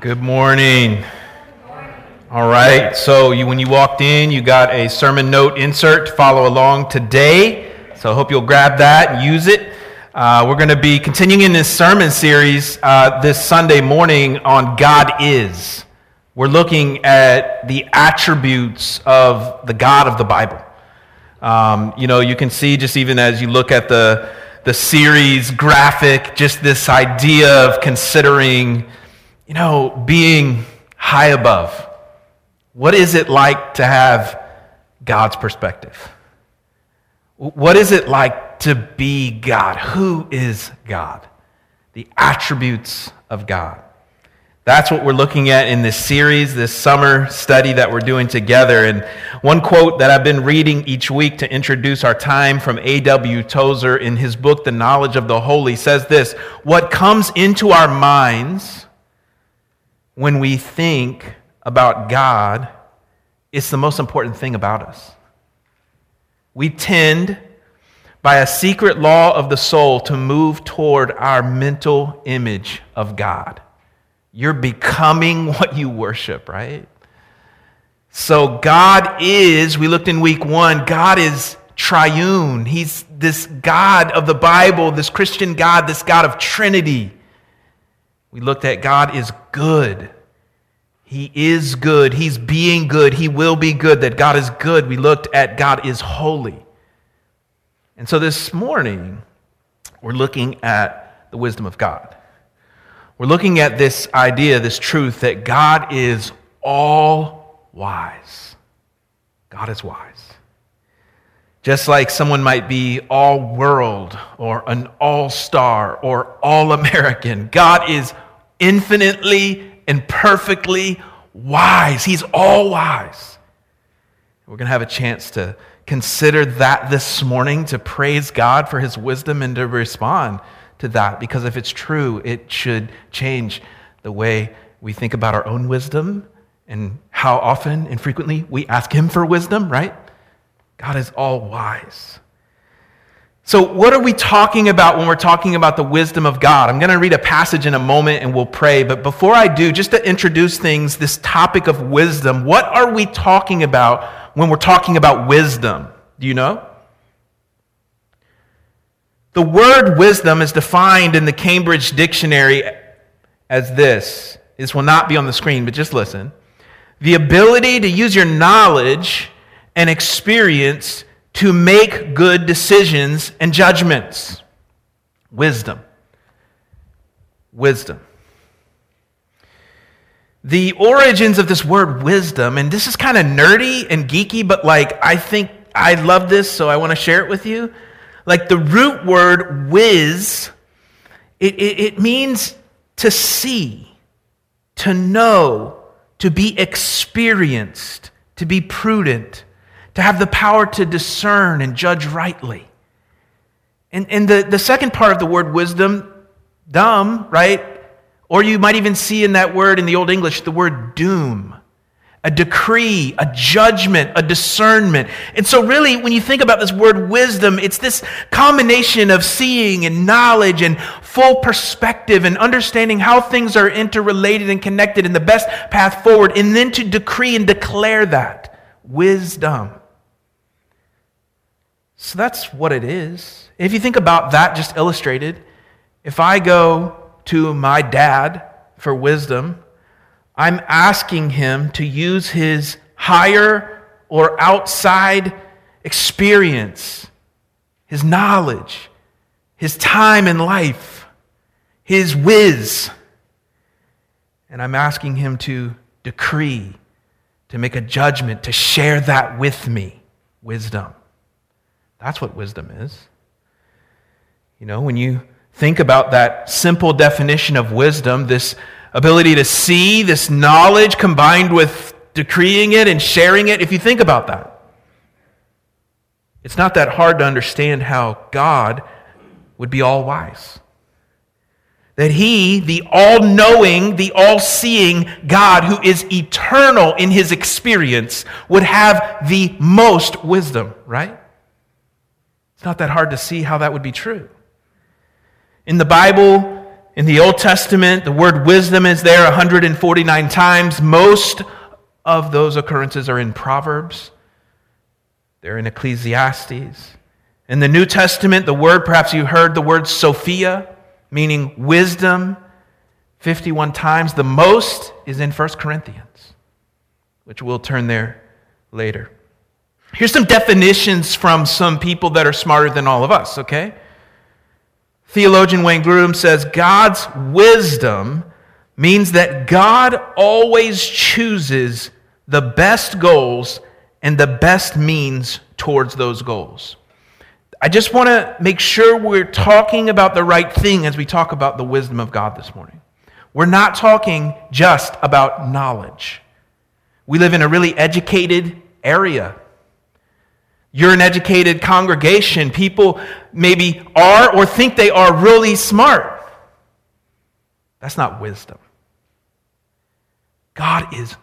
Good morning. All right, so you, when you walked in, you got a sermon note insert to follow along today. So I hope you'll grab that and use it. Uh, we're going to be continuing in this sermon series uh, this Sunday morning on God is. We're looking at the attributes of the God of the Bible. Um, you know, you can see just even as you look at the, the series graphic, just this idea of considering you know, being high above. What is it like to have God's perspective? What is it like to be God? Who is God? The attributes of God. That's what we're looking at in this series, this summer study that we're doing together. And one quote that I've been reading each week to introduce our time from A.W. Tozer in his book, The Knowledge of the Holy, says this What comes into our minds when we think about God, it's the most important thing about us. We tend, by a secret law of the soul, to move toward our mental image of God. You're becoming what you worship, right? So, God is, we looked in week one, God is triune. He's this God of the Bible, this Christian God, this God of Trinity. We looked at God is good. He is good. He's being good. He will be good. That God is good. We looked at God is holy. And so this morning, we're looking at the wisdom of God. We're looking at this idea, this truth that God is all wise. God is wise. Just like someone might be all world or an all star or all American, God is infinitely and perfectly wise. He's all wise. We're going to have a chance to consider that this morning, to praise God for his wisdom and to respond to that. Because if it's true, it should change the way we think about our own wisdom and how often and frequently we ask him for wisdom, right? God is all wise. So, what are we talking about when we're talking about the wisdom of God? I'm going to read a passage in a moment and we'll pray. But before I do, just to introduce things, this topic of wisdom, what are we talking about when we're talking about wisdom? Do you know? The word wisdom is defined in the Cambridge Dictionary as this. This will not be on the screen, but just listen. The ability to use your knowledge and experience to make good decisions and judgments. Wisdom. Wisdom. The origins of this word wisdom, and this is kind of nerdy and geeky, but like I think I love this, so I want to share it with you. Like the root word whiz, it, it, it means to see, to know, to be experienced, to be prudent, to have the power to discern and judge rightly. And, and the, the second part of the word wisdom, dumb, right? Or you might even see in that word in the Old English the word doom, a decree, a judgment, a discernment. And so, really, when you think about this word wisdom, it's this combination of seeing and knowledge and full perspective and understanding how things are interrelated and connected and the best path forward, and then to decree and declare that wisdom. So that's what it is. If you think about that just illustrated, if I go to my dad for wisdom, I'm asking him to use his higher or outside experience, his knowledge, his time in life, his whiz. And I'm asking him to decree, to make a judgment, to share that with me wisdom. That's what wisdom is. You know, when you think about that simple definition of wisdom, this ability to see, this knowledge combined with decreeing it and sharing it, if you think about that, it's not that hard to understand how God would be all wise. That he, the all knowing, the all seeing God who is eternal in his experience, would have the most wisdom, right? It's not that hard to see how that would be true. In the Bible, In the Old Testament, the word wisdom is there 149 times. Most of those occurrences are in Proverbs, they're in Ecclesiastes. In the New Testament, the word, perhaps you heard the word Sophia, meaning wisdom, 51 times. The most is in 1 Corinthians, which we'll turn there later. Here's some definitions from some people that are smarter than all of us, okay? Theologian Wayne Grudem says God's wisdom means that God always chooses the best goals and the best means towards those goals. I just want to make sure we're talking about the right thing as we talk about the wisdom of God this morning. We're not talking just about knowledge. We live in a really educated area. You're an educated congregation. People maybe are or think they are really smart. That's not wisdom. God is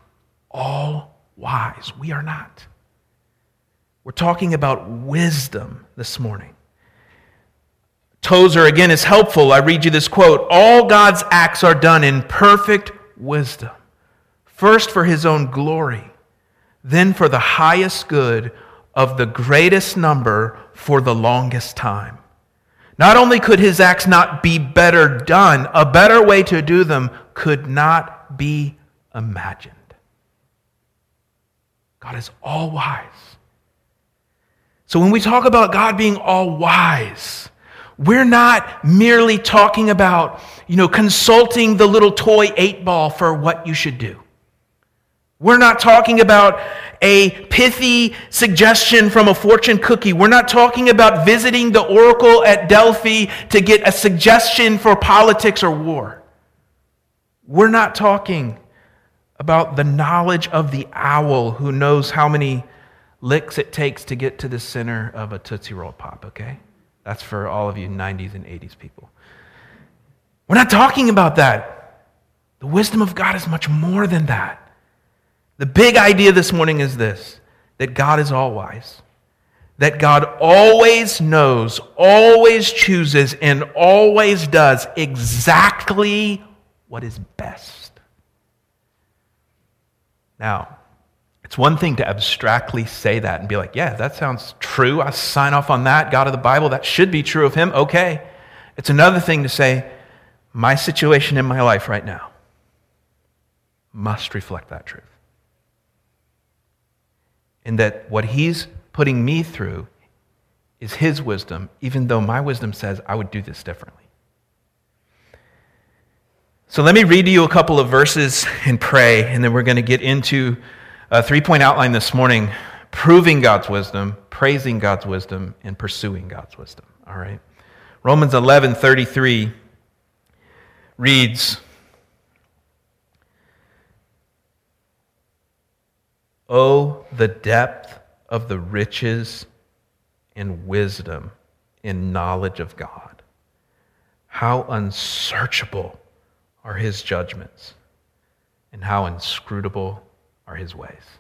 all wise. We are not. We're talking about wisdom this morning. Tozer again is helpful. I read you this quote All God's acts are done in perfect wisdom, first for his own glory, then for the highest good of the greatest number for the longest time. Not only could his acts not be better done, a better way to do them could not be imagined. God is all wise. So when we talk about God being all wise, we're not merely talking about, you know, consulting the little toy eight ball for what you should do. We're not talking about a pithy suggestion from a fortune cookie. We're not talking about visiting the oracle at Delphi to get a suggestion for politics or war. We're not talking about the knowledge of the owl who knows how many licks it takes to get to the center of a Tootsie Roll Pop, okay? That's for all of you 90s and 80s people. We're not talking about that. The wisdom of God is much more than that. The big idea this morning is this that God is all wise, that God always knows, always chooses, and always does exactly what is best. Now, it's one thing to abstractly say that and be like, yeah, that sounds true. I sign off on that. God of the Bible, that should be true of him. Okay. It's another thing to say, my situation in my life right now must reflect that truth and that what he's putting me through is his wisdom, even though my wisdom says I would do this differently. So let me read to you a couple of verses and pray, and then we're going to get into a three point outline this morning proving God's wisdom, praising God's wisdom, and pursuing God's wisdom. All right? Romans 11 33 reads, Oh, the depth of the riches and wisdom and knowledge of God. How unsearchable are his judgments, and how inscrutable are his ways.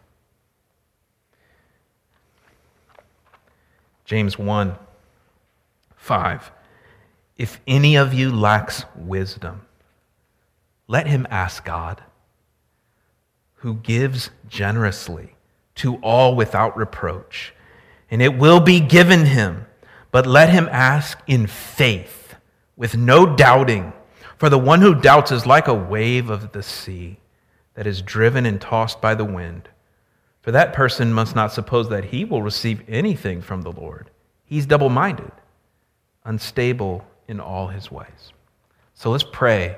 James 1 5. If any of you lacks wisdom, let him ask God who gives generously to all without reproach, and it will be given him. But let him ask in faith, with no doubting. For the one who doubts is like a wave of the sea that is driven and tossed by the wind. For that person must not suppose that he will receive anything from the Lord. He's double minded, unstable in all his ways. So let's pray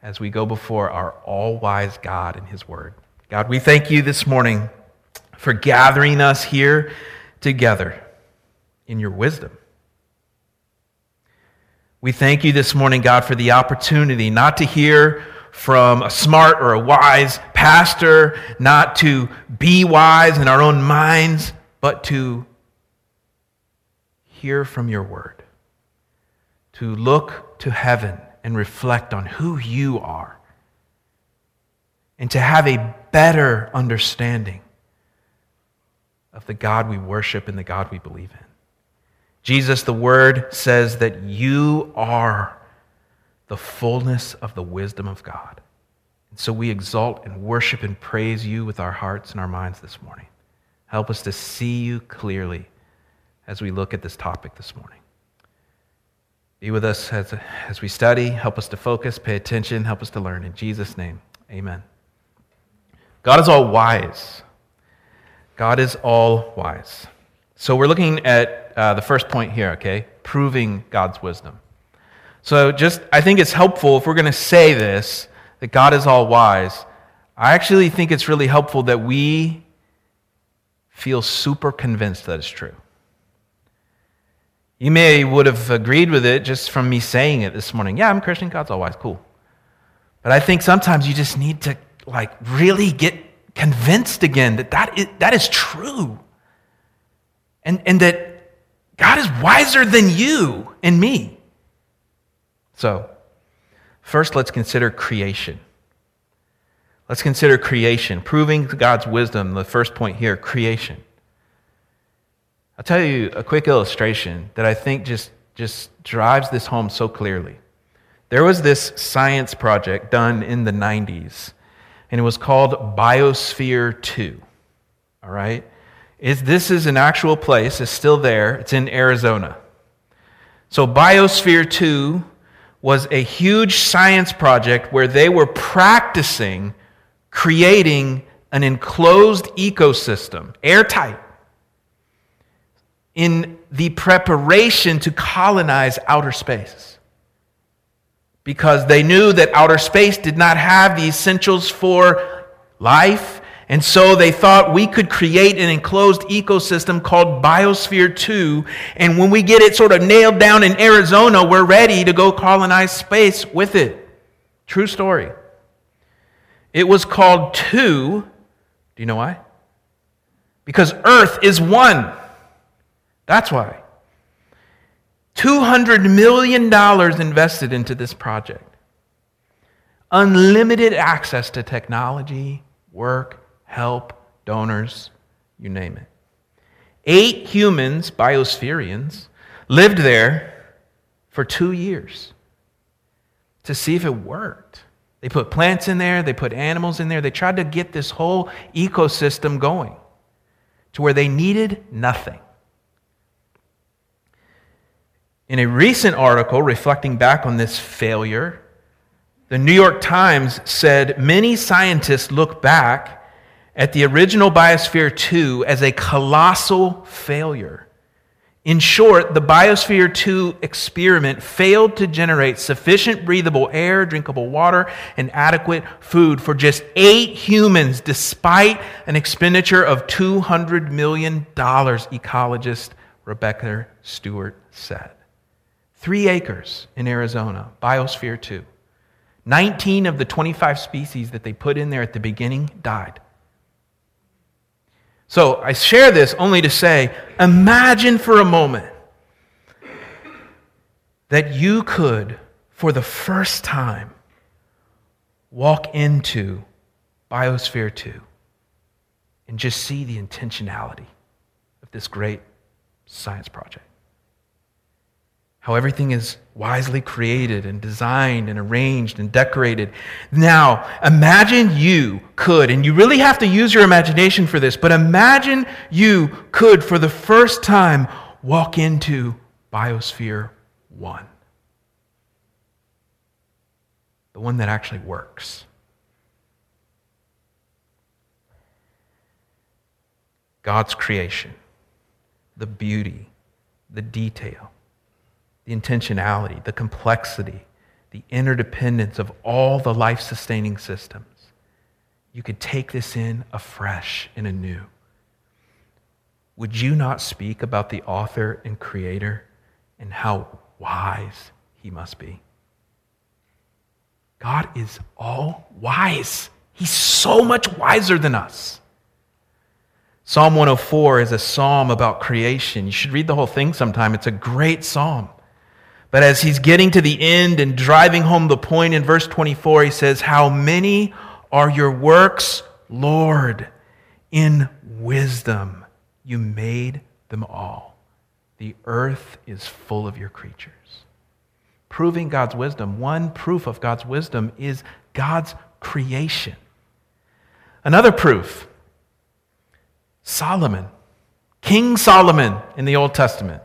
as we go before our all wise God and his word. God, we thank you this morning for gathering us here together in your wisdom. We thank you this morning, God, for the opportunity not to hear from a smart or a wise pastor, not to be wise in our own minds, but to hear from your word, to look to heaven and reflect on who you are, and to have a better understanding of the God we worship and the God we believe in. Jesus, the Word, says that you are the fullness of the wisdom of God. And so we exalt and worship and praise you with our hearts and our minds this morning. Help us to see you clearly as we look at this topic this morning. Be with us as, as we study. Help us to focus, pay attention, help us to learn. In Jesus' name, amen. God is all wise. God is all wise. So we're looking at uh, the first point here, okay? Proving God's wisdom. So just, I think it's helpful if we're going to say this, that God is all wise. I actually think it's really helpful that we feel super convinced that it's true. You may would have agreed with it just from me saying it this morning. Yeah, I'm Christian, God's all wise, cool. But I think sometimes you just need to like really get convinced again that that is, that is true. And, and that God is wiser than you and me. So, first let's consider creation. Let's consider creation, proving God's wisdom. The first point here creation. I'll tell you a quick illustration that I think just, just drives this home so clearly. There was this science project done in the 90s, and it was called Biosphere 2. All right? This is an actual place, it's still there, it's in Arizona. So, Biosphere 2 was a huge science project where they were practicing creating an enclosed ecosystem, airtight in the preparation to colonize outer space. Because they knew that outer space did not have the essentials for life, and so they thought we could create an enclosed ecosystem called Biosphere 2. And when we get it sort of nailed down in Arizona, we're ready to go colonize space with it. True story. It was called 2. Do you know why? Because Earth is one. That's why. $200 million invested into this project. Unlimited access to technology, work, help, donors, you name it. Eight humans, biospherians, lived there for two years to see if it worked. They put plants in there, they put animals in there, they tried to get this whole ecosystem going to where they needed nothing. In a recent article reflecting back on this failure, the New York Times said many scientists look back at the original Biosphere 2 as a colossal failure. In short, the Biosphere 2 experiment failed to generate sufficient breathable air, drinkable water, and adequate food for just eight humans, despite an expenditure of $200 million, ecologist Rebecca Stewart said. Three acres in Arizona, Biosphere 2. 19 of the 25 species that they put in there at the beginning died. So I share this only to say imagine for a moment that you could, for the first time, walk into Biosphere 2 and just see the intentionality of this great science project how everything is wisely created and designed and arranged and decorated. Now, imagine you could, and you really have to use your imagination for this, but imagine you could, for the first time, walk into Biosphere 1. The one that actually works. God's creation, the beauty, the detail the intentionality, the complexity, the interdependence of all the life sustaining systems. You could take this in afresh and anew. Would you not speak about the author and creator and how wise he must be? God is all wise. He's so much wiser than us. Psalm 104 is a psalm about creation. You should read the whole thing sometime. It's a great psalm. But as he's getting to the end and driving home the point in verse 24, he says, How many are your works, Lord? In wisdom you made them all. The earth is full of your creatures. proving God's wisdom, one proof of God's wisdom is God's creation. Another proof Solomon, King Solomon in the Old Testament.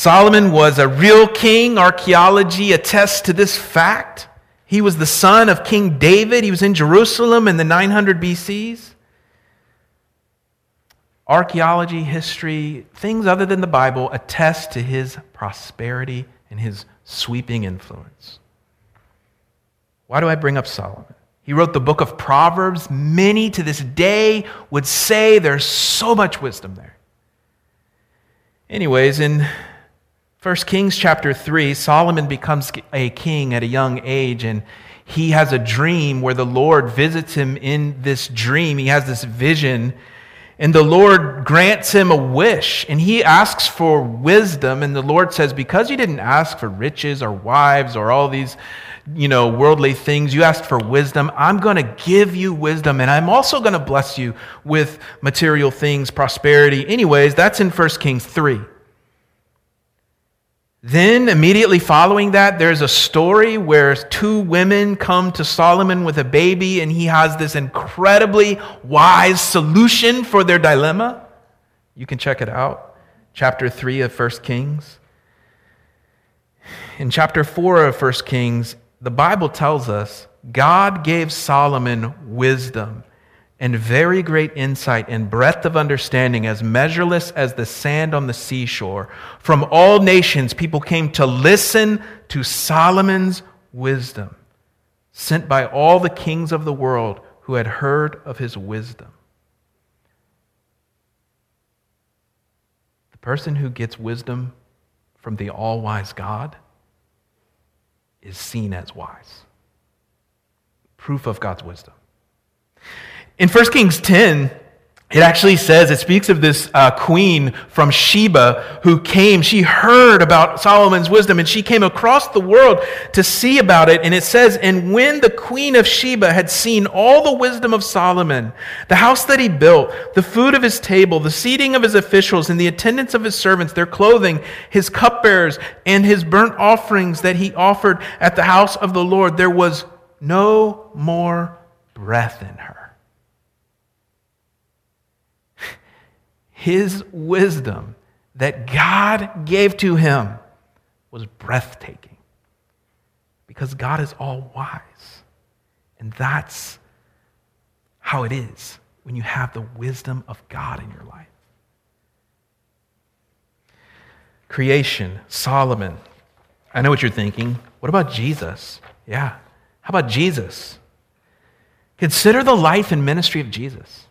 Solomon was a real king. Archaeology attests to this fact. He was the son of King David. He was in Jerusalem in the 900 BCs. Archaeology, history, things other than the Bible attest to his prosperity and his sweeping influence. Why do I bring up Solomon? He wrote the book of Proverbs. Many to this day would say there's so much wisdom there. Anyways, in 1 Kings chapter 3, Solomon becomes a king at a young age, and he has a dream where the Lord visits him in this dream. He has this vision and the Lord grants him a wish, and he asks for wisdom. And the Lord says, Because you didn't ask for riches or wives or all these, you know, worldly things, you asked for wisdom. I'm going to give you wisdom, and I'm also going to bless you with material things, prosperity. Anyways, that's in 1 Kings 3. Then, immediately following that, there's a story where two women come to Solomon with a baby, and he has this incredibly wise solution for their dilemma. You can check it out. Chapter 3 of 1 Kings. In chapter 4 of 1 Kings, the Bible tells us God gave Solomon wisdom and very great insight and breadth of understanding, as measureless as the sand on the seashore. From all nations, people came to listen to Solomon's wisdom, sent by all the kings of the world who had heard of his wisdom. The person who gets wisdom from the all wise God is seen as wise. Proof of God's wisdom. In 1 Kings 10, it actually says, it speaks of this uh, queen from Sheba who came. She heard about Solomon's wisdom and she came across the world to see about it. And it says, And when the queen of Sheba had seen all the wisdom of Solomon, the house that he built, the food of his table, the seating of his officials, and the attendance of his servants, their clothing, his cupbearers, and his burnt offerings that he offered at the house of the Lord, there was no more breath in her. His wisdom that God gave to him was breathtaking because God is all wise. And that's how it is when you have the wisdom of God in your life. Creation, Solomon. I know what you're thinking. What about Jesus? Yeah. How about Jesus? Consider the life and ministry of Jesus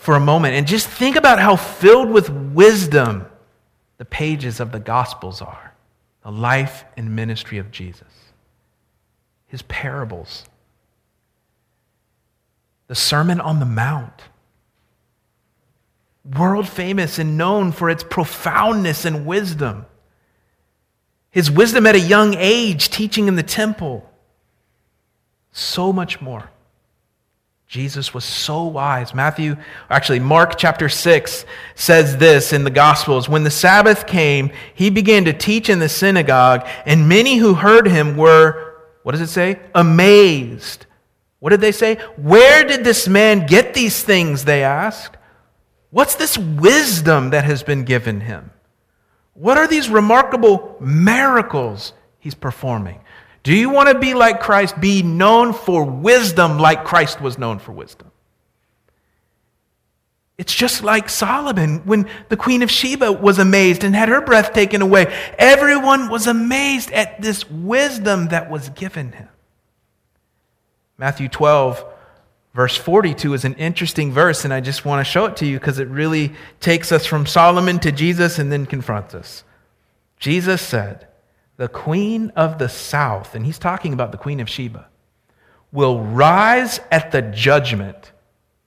for a moment and just think about how filled with wisdom the pages of the Gospels are the life and ministry of Jesus, his parables, the Sermon on the Mount. World famous and known for its profoundness and wisdom. His wisdom at a young age, teaching in the temple. So much more. Jesus was so wise. Matthew, actually, Mark chapter 6 says this in the Gospels When the Sabbath came, he began to teach in the synagogue, and many who heard him were, what does it say? Amazed. What did they say? Where did this man get these things? They asked. What's this wisdom that has been given him? What are these remarkable miracles he's performing? Do you want to be like Christ? Be known for wisdom like Christ was known for wisdom. It's just like Solomon when the Queen of Sheba was amazed and had her breath taken away. Everyone was amazed at this wisdom that was given him. Matthew 12, verse 42 is an interesting verse, and I just want to show it to you because it really takes us from Solomon to Jesus and then confronts us. Jesus said, the queen of the south, and he's talking about the queen of Sheba, will rise at the judgment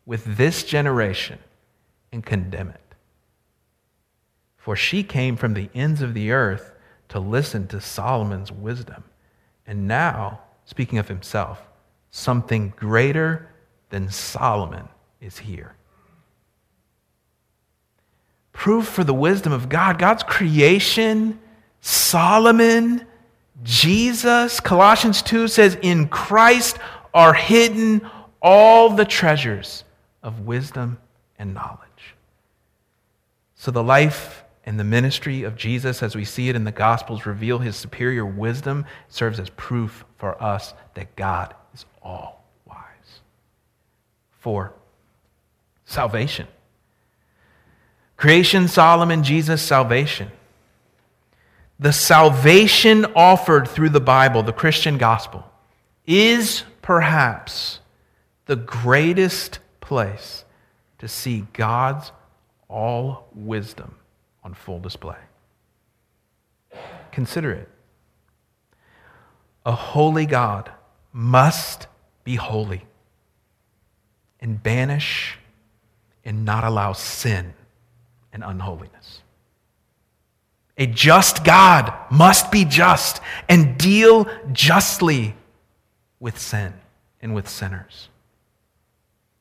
with this generation and condemn it. For she came from the ends of the earth to listen to Solomon's wisdom. And now, speaking of himself, something greater than Solomon is here. Proof for the wisdom of God. God's creation Solomon, Jesus, Colossians 2 says, In Christ are hidden all the treasures of wisdom and knowledge. So the life and the ministry of Jesus, as we see it in the Gospels, reveal his superior wisdom, serves as proof for us that God is all wise. Four, salvation. Creation, Solomon, Jesus, salvation. The salvation offered through the Bible, the Christian gospel, is perhaps the greatest place to see God's all wisdom on full display. Consider it. A holy God must be holy and banish and not allow sin and unholiness. A just God must be just and deal justly with sin and with sinners.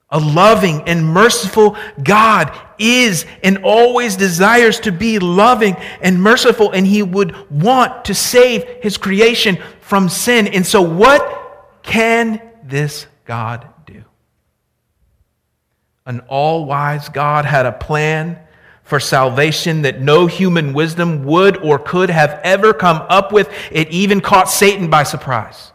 A loving and merciful God is and always desires to be loving and merciful, and He would want to save His creation from sin. And so, what can this God do? An all wise God had a plan for salvation that no human wisdom would or could have ever come up with. It even caught Satan by surprise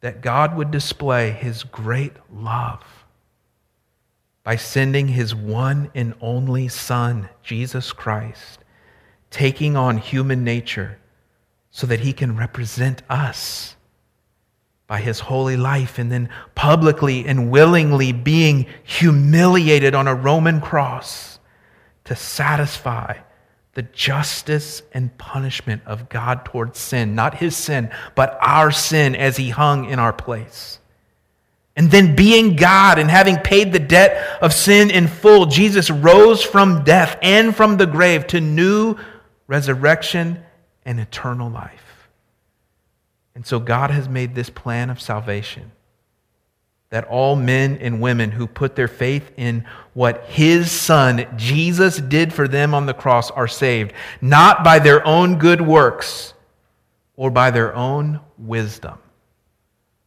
that God would display his great love by sending his one and only Son, Jesus Christ, taking on human nature so that he can represent us by his holy life and then publicly and willingly being humiliated on a Roman cross to satisfy the justice and punishment of God towards sin, not his sin, but our sin as he hung in our place. And then, being God and having paid the debt of sin in full, Jesus rose from death and from the grave to new resurrection and eternal life. And so, God has made this plan of salvation that all men and women who put their faith in what his son Jesus did for them on the cross are saved, not by their own good works or by their own wisdom,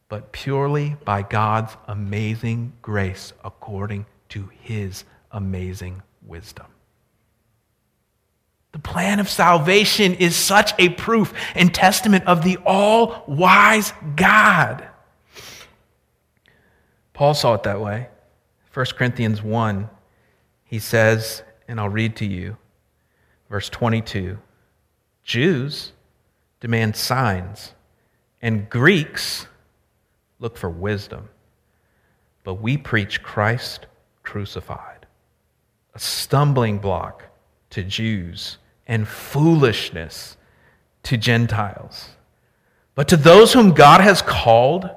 but purely by God's amazing grace according to his amazing wisdom. The plan of salvation is such a proof and testament of the all wise God. Paul saw it that way. 1 Corinthians 1, he says, and I'll read to you, verse 22 Jews demand signs, and Greeks look for wisdom. But we preach Christ crucified, a stumbling block to Jews and foolishness to Gentiles. But to those whom God has called,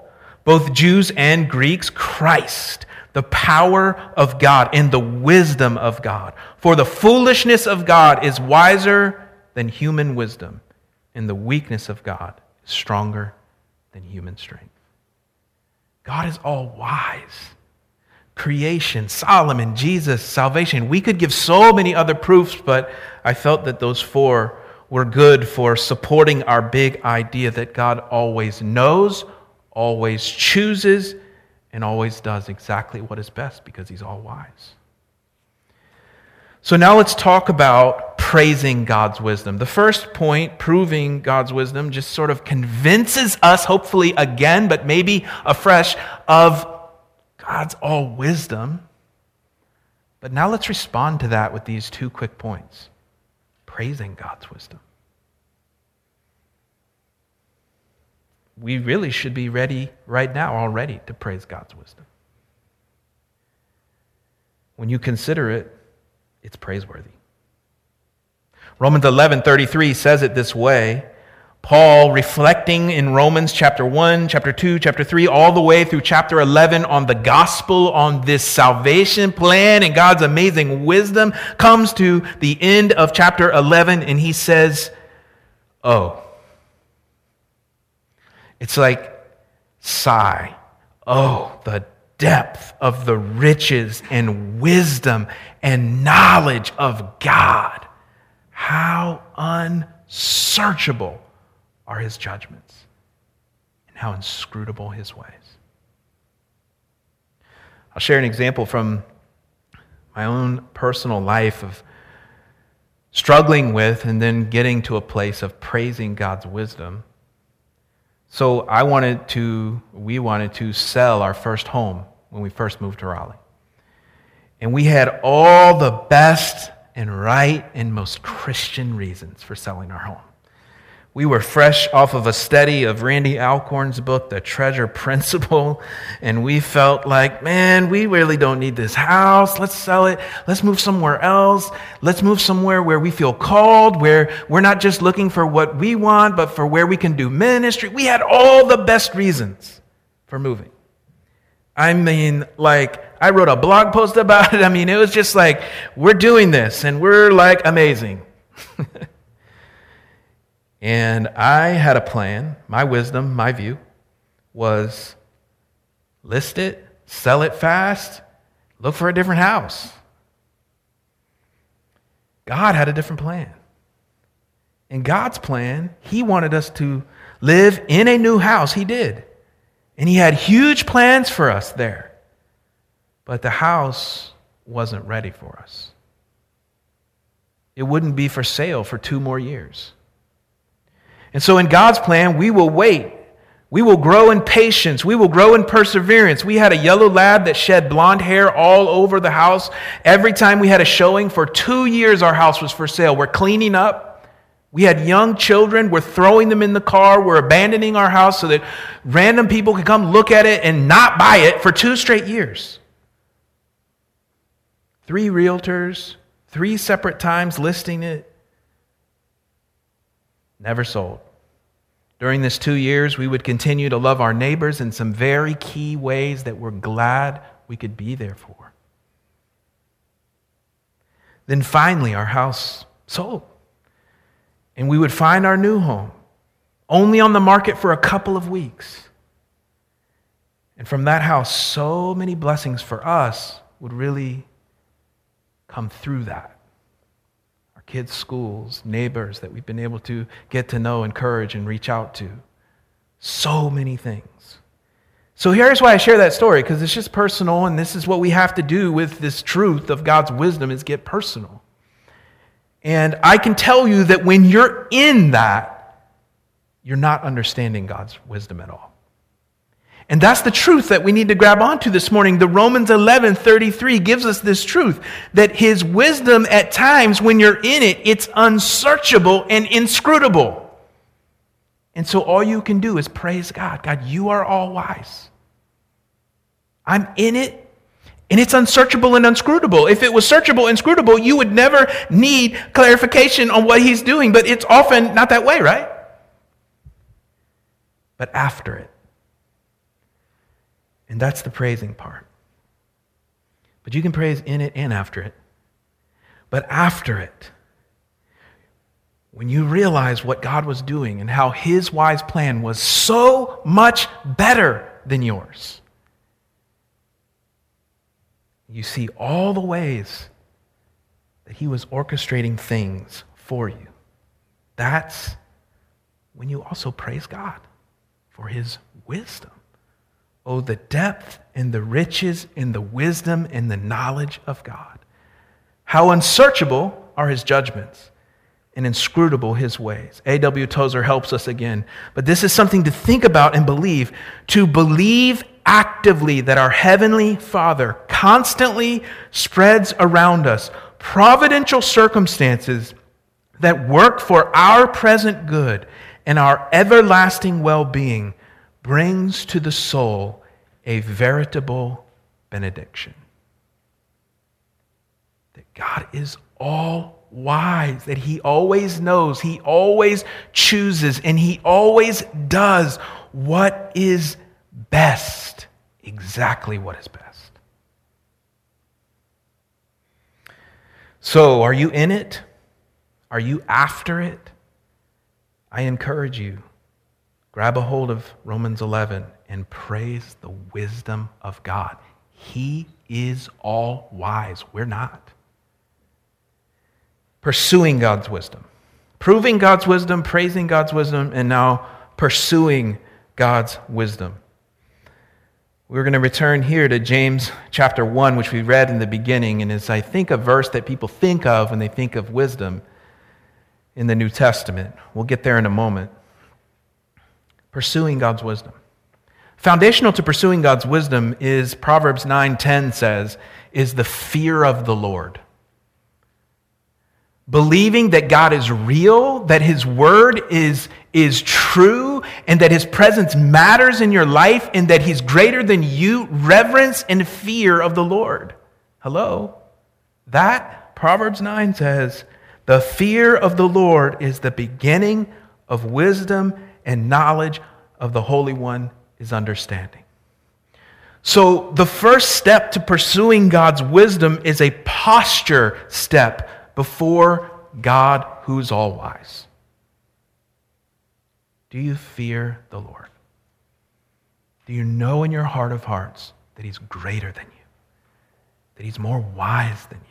both Jews and Greeks, Christ, the power of God and the wisdom of God. For the foolishness of God is wiser than human wisdom, and the weakness of God is stronger than human strength. God is all wise. Creation, Solomon, Jesus, salvation. We could give so many other proofs, but I felt that those four were good for supporting our big idea that God always knows, always chooses, and always does exactly what is best because he's all wise. So now let's talk about praising God's wisdom. The first point, proving God's wisdom, just sort of convinces us, hopefully again, but maybe afresh, of God's all wisdom. But now let's respond to that with these two quick points praising God's wisdom. we really should be ready right now already to praise God's wisdom. When you consider it, it's praiseworthy. Romans 11:33 says it this way. Paul reflecting in Romans chapter 1, chapter 2, chapter 3, all the way through chapter 11 on the gospel, on this salvation plan and God's amazing wisdom, comes to the end of chapter 11 and he says, Oh, it's like sigh. Oh, the depth of the riches and wisdom and knowledge of God. How unsearchable are his judgments, and how inscrutable his ways. I'll share an example from my own personal life of struggling with and then getting to a place of praising God's wisdom. So I wanted to, we wanted to sell our first home when we first moved to Raleigh. And we had all the best and right and most Christian reasons for selling our home. We were fresh off of a study of Randy Alcorn's book, The Treasure Principle, and we felt like, man, we really don't need this house. Let's sell it. Let's move somewhere else. Let's move somewhere where we feel called, where we're not just looking for what we want, but for where we can do ministry. We had all the best reasons for moving. I mean, like, I wrote a blog post about it. I mean, it was just like, we're doing this, and we're like amazing. And I had a plan. My wisdom, my view, was list it, sell it fast, look for a different house. God had a different plan. In God's plan, He wanted us to live in a new house. He did. And He had huge plans for us there. But the house wasn't ready for us. It wouldn't be for sale for two more years. And so, in God's plan, we will wait. We will grow in patience. We will grow in perseverance. We had a yellow lab that shed blonde hair all over the house. Every time we had a showing, for two years, our house was for sale. We're cleaning up. We had young children. We're throwing them in the car. We're abandoning our house so that random people can come look at it and not buy it for two straight years. Three realtors, three separate times listing it. Never sold. During this two years, we would continue to love our neighbors in some very key ways that we're glad we could be there for. Then finally, our house sold. And we would find our new home, only on the market for a couple of weeks. And from that house, so many blessings for us would really come through that kids' schools, neighbors that we've been able to get to know, encourage, and reach out to. So many things. So here's why I share that story, because it's just personal, and this is what we have to do with this truth of God's wisdom is get personal. And I can tell you that when you're in that, you're not understanding God's wisdom at all. And that's the truth that we need to grab onto this morning. The Romans 11 33 gives us this truth that his wisdom at times, when you're in it, it's unsearchable and inscrutable. And so all you can do is praise God. God, you are all wise. I'm in it, and it's unsearchable and unscrutable. If it was searchable and inscrutable, you would never need clarification on what he's doing, but it's often not that way, right? But after it, and that's the praising part. But you can praise in it and after it. But after it, when you realize what God was doing and how his wise plan was so much better than yours, you see all the ways that he was orchestrating things for you. That's when you also praise God for his wisdom. Oh, the depth and the riches and the wisdom and the knowledge of God. How unsearchable are his judgments and inscrutable his ways. A.W. Tozer helps us again. But this is something to think about and believe. To believe actively that our Heavenly Father constantly spreads around us providential circumstances that work for our present good and our everlasting well being brings to the soul a veritable benediction. That God is all wise, that He always knows, He always chooses, and He always does what is best, exactly what is best. So, are you in it? Are you after it? I encourage you Grab a hold of Romans 11 and praise the wisdom of God. He is all wise. We're not. pursuing God's wisdom. Proving God's wisdom, praising God's wisdom, and now pursuing God's wisdom. We're going to return here to James chapter 1, which we read in the beginning, and is, I think, a verse that people think of when they think of wisdom in the New Testament. We'll get there in a moment. Pursuing God's wisdom. Foundational to pursuing God's wisdom is Proverbs 9:10 says, is the fear of the Lord. Believing that God is real, that his word is, is true, and that his presence matters in your life, and that he's greater than you, reverence and fear of the Lord. Hello? That, Proverbs 9 says, the fear of the Lord is the beginning of wisdom and knowledge of the Holy One is understanding. So, the first step to pursuing God's wisdom is a posture step before God who's all wise. Do you fear the Lord? Do you know in your heart of hearts that He's greater than you, that He's more wise than you?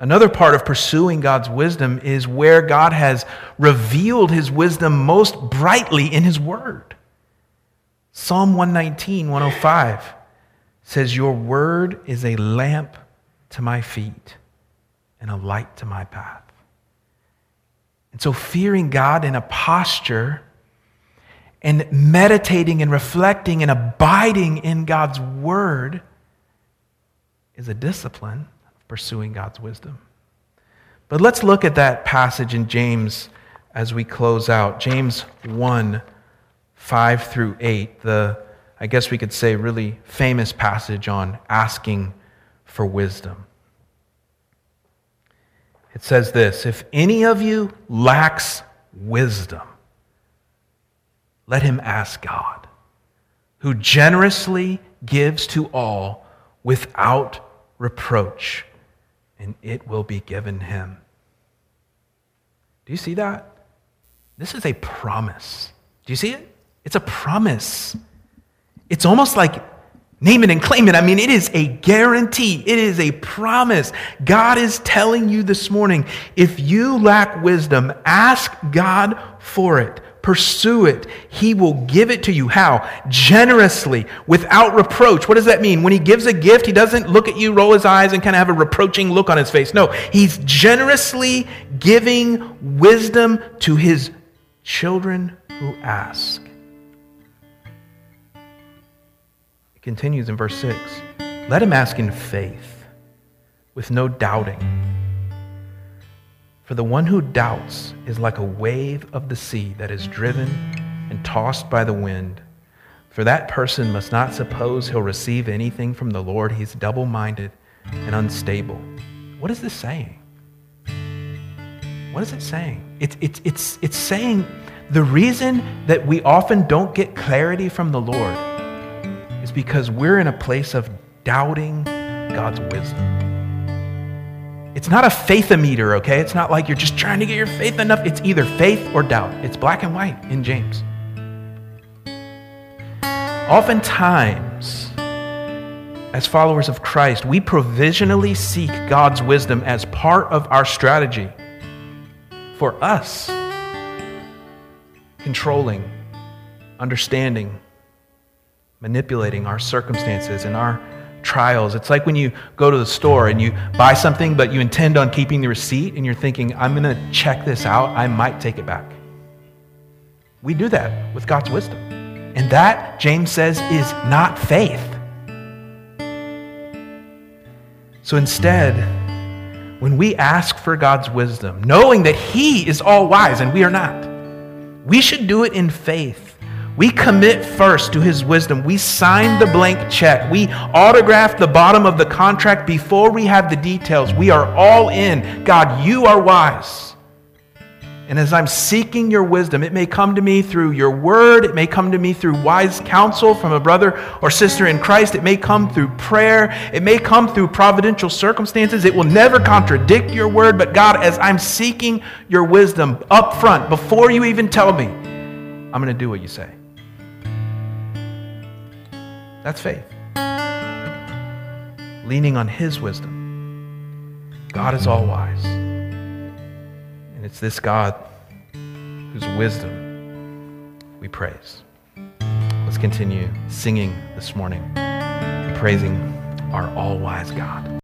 Another part of pursuing God's wisdom is where God has revealed his wisdom most brightly in his word. Psalm 119, 105 says, Your word is a lamp to my feet and a light to my path. And so, fearing God in a posture and meditating and reflecting and abiding in God's word is a discipline pursuing God's wisdom. But let's look at that passage in James as we close out. James 1 5 through 8, the, I guess we could say, really famous passage on asking for wisdom. It says this If any of you lacks wisdom, let him ask God, who generously gives to all without reproach and it will be given him. Do you see that? This is a promise. Do you see it? It's a promise. It's almost like name it and claim it. I mean, it is a guarantee, it is a promise. God is telling you this morning if you lack wisdom, ask God for it. Pursue it. He will give it to you. How? Generously, without reproach. What does that mean? When he gives a gift, he doesn't look at you, roll his eyes, and kind of have a reproaching look on his face. No, he's generously giving wisdom to his children who ask. It continues in verse 6 Let him ask in faith, with no doubting. For the one who doubts is like a wave of the sea that is driven and tossed by the wind. For that person must not suppose he'll receive anything from the Lord. He's double minded and unstable. What is this saying? What is it saying? It's, it's, it's, it's saying the reason that we often don't get clarity from the Lord is because we're in a place of doubting God's wisdom. It's not a faith-o-meter, okay? It's not like you're just trying to get your faith enough. It's either faith or doubt. It's black and white in James. Oftentimes, as followers of Christ, we provisionally seek God's wisdom as part of our strategy for us controlling, understanding, manipulating our circumstances and our trials. It's like when you go to the store and you buy something, but you intend on keeping the receipt and you're thinking, I'm going to check this out. I might take it back. We do that with God's wisdom. And that, James says, is not faith. So instead, when we ask for God's wisdom, knowing that He is all wise and we are not, we should do it in faith we commit first to his wisdom. We sign the blank check. We autograph the bottom of the contract before we have the details. We are all in. God, you are wise. And as I'm seeking your wisdom, it may come to me through your word. It may come to me through wise counsel from a brother or sister in Christ. It may come through prayer. It may come through providential circumstances. It will never contradict your word. But God, as I'm seeking your wisdom up front, before you even tell me, I'm going to do what you say. That's faith. Leaning on His wisdom. God is all wise. And it's this God whose wisdom we praise. Let's continue singing this morning, praising our all wise God.